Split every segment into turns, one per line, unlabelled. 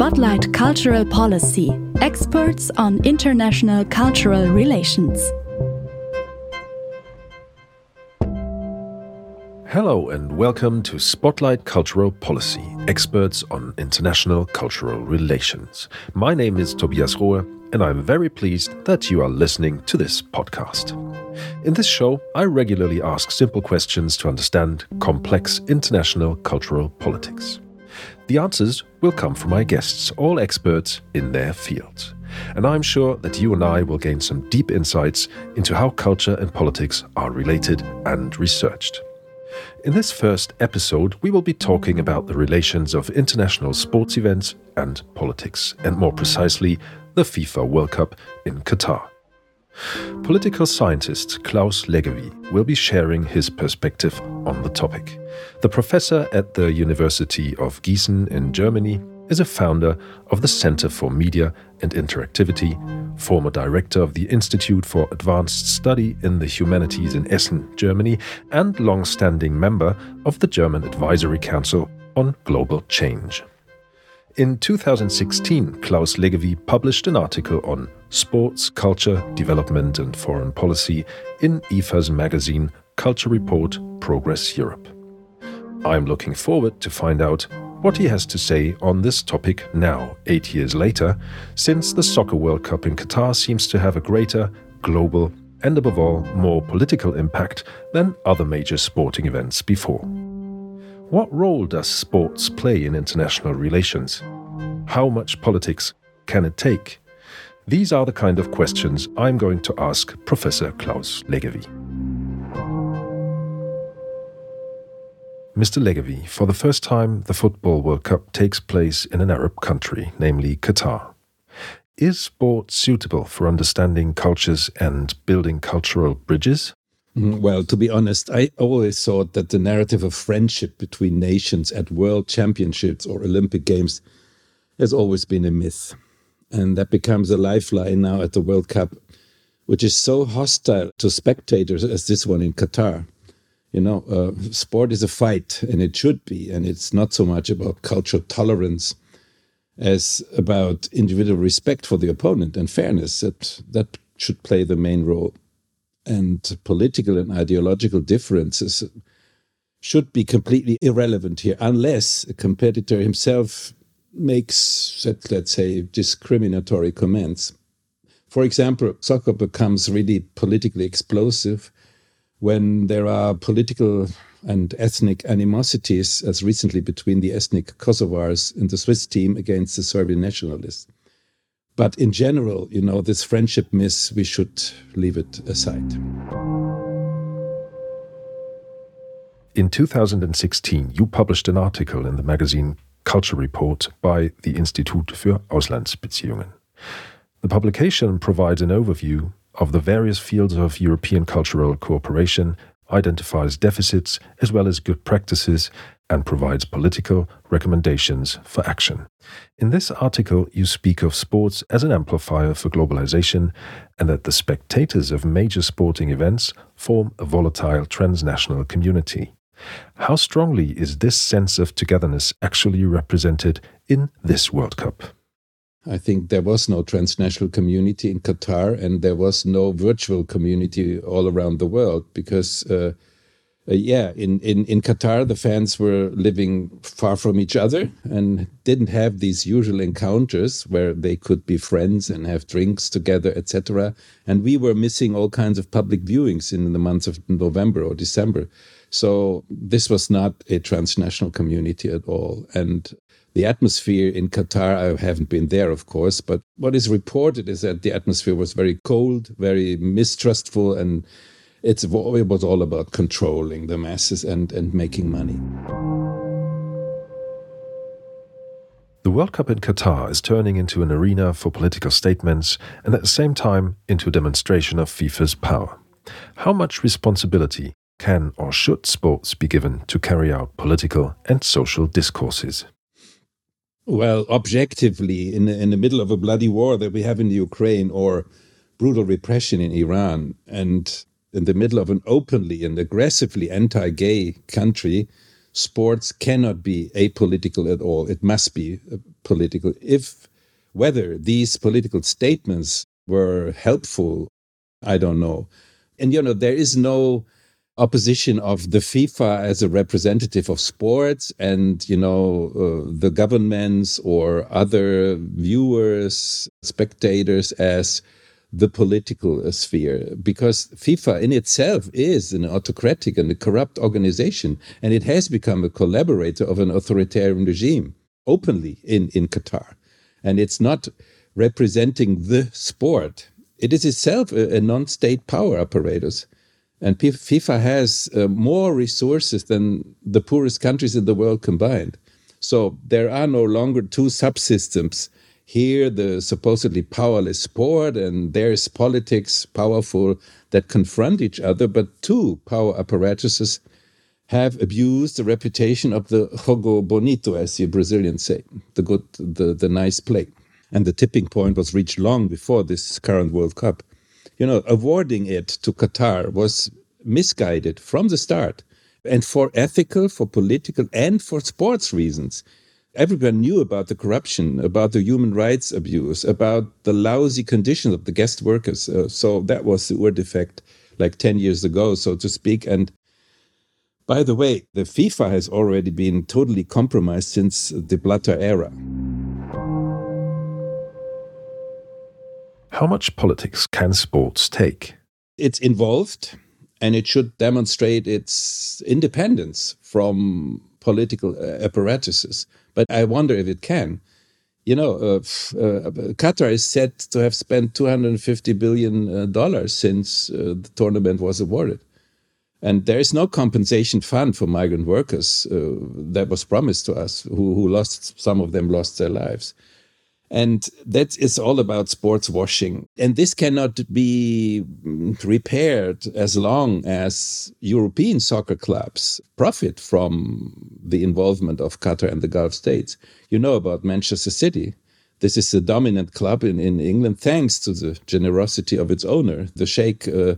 Spotlight Cultural Policy Experts on International Cultural Relations.
Hello, and welcome to Spotlight Cultural Policy Experts on International Cultural Relations. My name is Tobias Rohe, and I'm very pleased that you are listening to this podcast. In this show, I regularly ask simple questions to understand complex international cultural politics. The answers will come from my guests, all experts in their fields. And I'm sure that you and I will gain some deep insights into how culture and politics are related and researched. In this first episode, we will be talking about the relations of international sports events and politics, and more precisely, the FIFA World Cup in Qatar. Political scientist Claus Leggewie will be sharing his perspective on the topic. The professor at the University of Gießen in Germany is a founder of the Center for Media and Interactivity, former director of the Institute for Advanced Study in the Humanities in Essen, Germany, and long standing member of the German Advisory Council on Global Change. In 2016, Claus Leggewie published an article on sports, culture, development, and foreign policy in IFA's magazine Culture Report Progress Europe. I'm looking forward to find out what he has to say on this topic now, eight years later, since the Soccer World Cup in Qatar seems to have a greater, global, and above all, more political impact than other major sporting events before. What role does sports play in international relations? How much politics can it take? These are the kind of questions I'm going to ask Professor Claus Leggewie. Mr. Leggewie, for the first time, the Football World Cup takes place in an Arab country, namely Qatar. Is sport suitable for understanding cultures and building cultural bridges?
Mm, well, to be honest, I always thought that the narrative of friendship between nations at world championships or Olympic Games has always been a myth. And that becomes a lifeline now at the World Cup, which is so hostile to spectators as this one in Qatar. You know, uh, sport is a fight, and it should be. And it's not so much about cultural tolerance as about individual respect for the opponent and fairness. That, that should play the main role and political and ideological differences should be completely irrelevant here, unless a competitor himself makes, let's say, discriminatory comments. For example, soccer becomes really politically explosive when there are political and ethnic animosities, as recently between the ethnic Kosovars and the Swiss team against the Serbian nationalists. But in general, you know, this friendship myth, we should leave it aside.
In 2016, you published an article in the magazine Culture Report by the Institut für Auslandsbeziehungen. The publication provides an overview of the various fields of European cultural cooperation, identifies deficits as well as good practices, and provides political recommendations for action. In this article, you speak of sports as an amplifier for globalization and that the spectators of major sporting events form a volatile transnational community. How strongly is this sense of togetherness actually represented in this World Cup?
I think there was no transnational community in Qatar and there was no virtual community all around the world because uh, uh, yeah, in, in, in Qatar, the fans were living far from each other and didn't have these usual encounters where they could be friends and have drinks together, etc. And we were missing all kinds of public viewings in the months of November or December. So this was not a transnational community at all. And the atmosphere in Qatar, I haven't been there, of course, but what is reported is that the atmosphere was very cold, very mistrustful, and it's it was all about controlling the masses and, and making money.
The World Cup in Qatar is turning into an arena for political statements and at the same time into a demonstration of FIFA's power. How much responsibility can or should sports be given to carry out political and social discourses?
Well, objectively, in the, in the middle of a bloody war that we have in the Ukraine or brutal repression in Iran, and in the middle of an openly and aggressively anti gay country, sports cannot be apolitical at all. It must be uh, political. If whether these political statements were helpful, I don't know. And you know, there is no opposition of the FIFA as a representative of sports and you know uh, the governments or other viewers spectators as the political sphere. Because FIFA in itself is an autocratic and a corrupt organization and it has become a collaborator of an authoritarian regime openly in in Qatar. And it's not representing the sport. It is itself a, a non-state power apparatus and FIFA has uh, more resources than the poorest countries in the world combined. So there are no longer two subsystems. Here, the supposedly powerless sport, and there's politics powerful that confront each other, but two power apparatuses have abused the reputation of the jogo bonito, as the Brazilians say, the good, the, the nice play. And the tipping point was reached long before this current World Cup you know, awarding it to Qatar was misguided from the start. And for ethical, for political, and for sports reasons. Everyone knew about the corruption, about the human rights abuse, about the lousy conditions of the guest workers. Uh, so that was the Ur defect like 10 years ago, so to speak. And by the way, the FIFA has already been totally compromised since the Blatter era.
How much politics can sports take?
It's involved and it should demonstrate its independence from political uh, apparatuses. But I wonder if it can. You know, uh, uh, Qatar is said to have spent 250 billion uh, dollars since uh, the tournament was awarded. And there is no compensation fund for migrant workers uh, that was promised to us, who, who lost, some of them lost their lives. And that is all about sports washing. And this cannot be repaired as long as European soccer clubs profit from the involvement of Qatar and the Gulf states. You know about Manchester City. This is the dominant club in, in England thanks to the generosity of its owner, the Sheikh. Uh,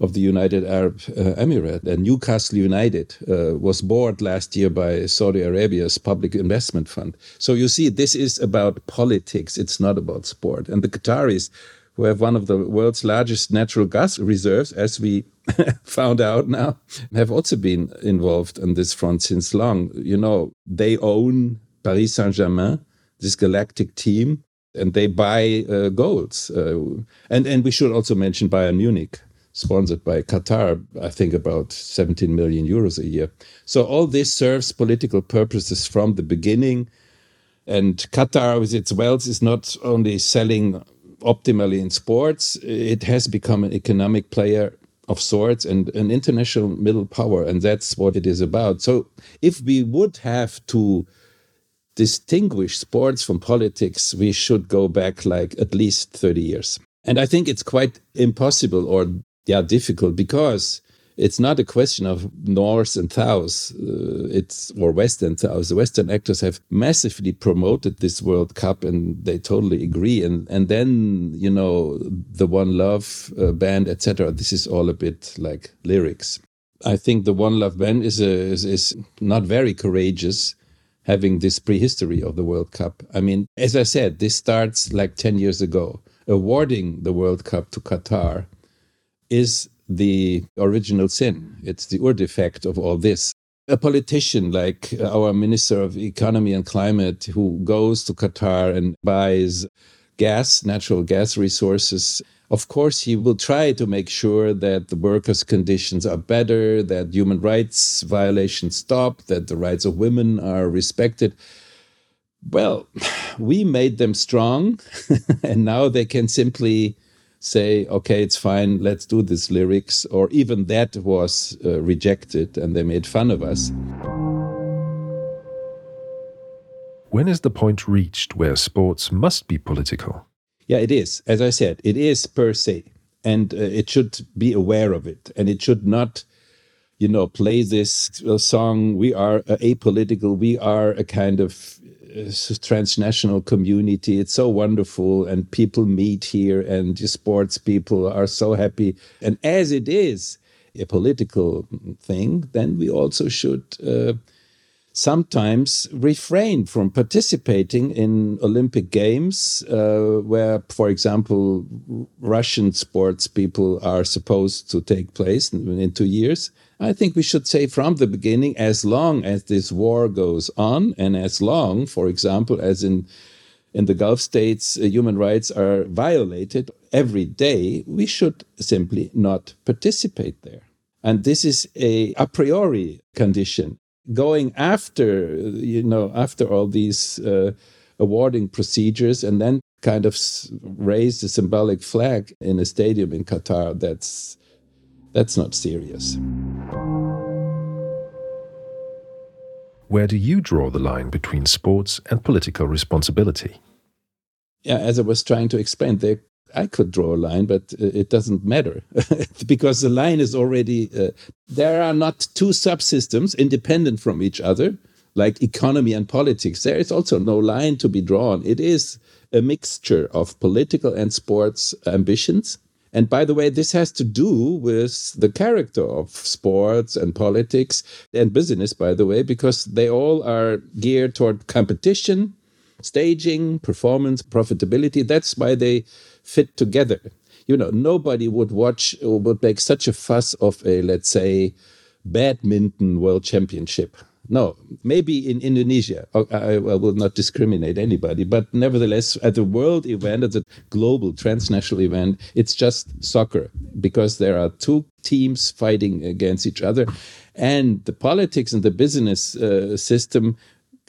of the United Arab uh, Emirates. And Newcastle United uh, was bought last year by Saudi Arabia's public investment fund. So you see, this is about politics. It's not about sport. And the Qataris, who have one of the world's largest natural gas reserves, as we found out now, have also been involved on this front since long. You know, they own Paris Saint Germain, this galactic team, and they buy uh, golds. Uh, and and we should also mention Bayern Munich, sponsored by Qatar, I think about 17 million euros a year. So all this serves political purposes from the beginning. And Qatar, with its wealth, is not only selling optimally in sports, it has become an economic player of sorts and an international middle power. And that's what it is about. So if we would have to distinguish sports from politics, we should go back like at least 30 years. And I think it's quite impossible or yeah difficult because it's not a question of north and south uh, it's or west and south. The western actors have massively promoted this world cup and they totally agree. And and then you know the one love uh, band etc this is all a bit like lyrics. I think the one love band is a, is, is not very courageous having this prehistory of the world cup. I mean as i said this starts like 10 years ago awarding the world cup to qatar is the original sin. It's the ur defect of all this. A politician like our Minister of Economy and Climate, who goes to Qatar and buys gas, natural gas resources, of course, he will try to make sure that the workers' conditions are better, that human rights violations stop, that the rights of women are respected. Well, we made them strong, and now they can simply say, okay, it's fine, let's do this lyrics, or even that was uh, rejected and they made fun of us.
When is the point reached where sports must be political?
Yeah, it is. As I said, it is per se, and uh, it should be aware of it, and it should not, you know, play this uh, song. We are uh, apolitical. We are a kind of transnational community. It's so wonderful, and people meet here, and sports people are so happy. And as it is a political thing, then we also should uh, sometimes refrain from participating in Olympic Games, uh, where, for example, Russian sports people are supposed to take place in, in, two years. I think we should say from the beginning, as long as this war goes on, and as long, for example, as in in the Gulf states, uh, human rights are violated every day, we should simply not participate there. And this is a a priori condition going after you know after all these uh, awarding procedures and then kind of raise the symbolic flag in a stadium in Qatar that's that's not serious.
Where do you draw the line between sports and political responsibility?
Yeah as i was trying to explain there I could draw a line, but uh, it doesn't matter because the line is already. Uh, there are not two subsystems independent from each other, like economy and politics. There is also no line to be drawn. It is a mixture of political and sports ambitions. And by the way, this has to do with the character of sports and politics and business, by the way, because they all are geared toward competition, staging, performance, profitability. That's why they fit together. You know, nobody would watch or would make such a fuss of a, let's say, badminton world championship. No, maybe in Indonesia. Oh, I, I, will not discriminate anybody, but nevertheless, at the world event, at the global transnational event, it's just soccer because there are two teams fighting against each other, and the politics and the business uh, system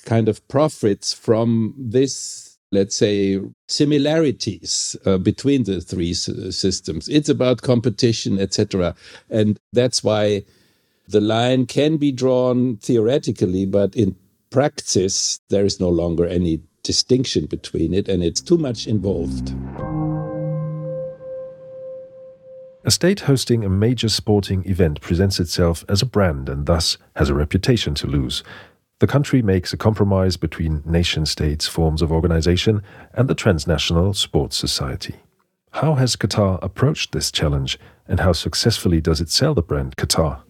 kind of profits from this let's say, similarities uh, between the three systems. It's about competition, etc. And that's why the line can be drawn theoretically, but in practice, there is no longer any distinction between it, and it's too much involved.
A state hosting a major sporting event presents itself as a brand and thus has a reputation to lose. The country makes a compromise between nation states forms of organization and the transnational sports society. How has Qatar approached this challenge and how successfully does it sell the brand Qatar?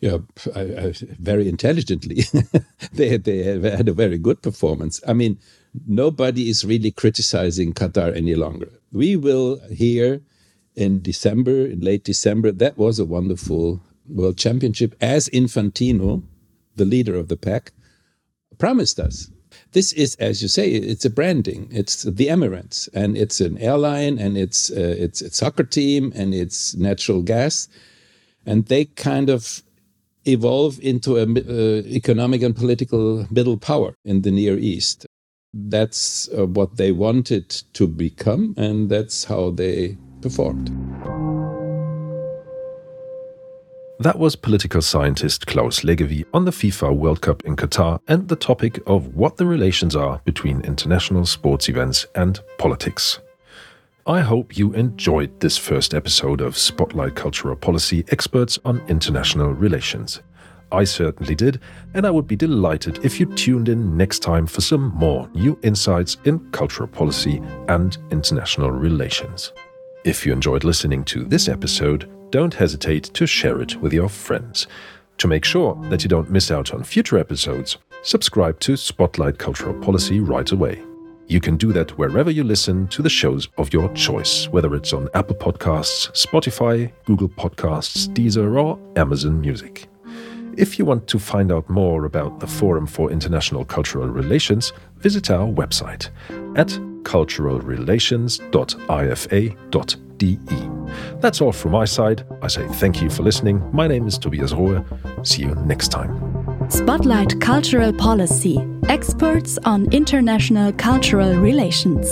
Yeah, I, I, very intelligently. they, they have had a very good performance. I mean, nobody is really criticizing Qatar any longer. We will hear in December, in late December, that was a wonderful World Championship as Infantino the leader of the pack, promised us. This is, as you say, it's a branding. It's the Emirates, and it's an airline, and it's uh, it's a soccer team, and it's natural gas, and they kind of evolve into an uh, economic and political middle power in the Near East. That's uh, what they wanted to become, and that's how they performed.
That was political scientist Claus Leggewie on the FIFA World Cup in Qatar and the topic of what the relations are between international sports events and politics. I hope you enjoyed this first episode of Spotlight Cultural Policy Experts on International Relations. I certainly did, and I would be delighted if you tuned in next time for some more new insights in cultural policy and international relations. If you enjoyed listening to this episode, don't hesitate to share it with your friends. To make sure that you don't miss out on future episodes, subscribe to Spotlight Cultural Policy right away. You can do that wherever you listen to the shows of your choice, whether it's on Apple Podcasts, Spotify, Google Podcasts, Deezer, or Amazon Music. If you want to find out more about the Forum for International Cultural Relations, visit our website at culturalrelations.ifa.de. That's all from my side. I say thank you for listening. My name is Tobias Rohe. See you next time.
Spotlight Cultural Policy Experts on International Cultural Relations.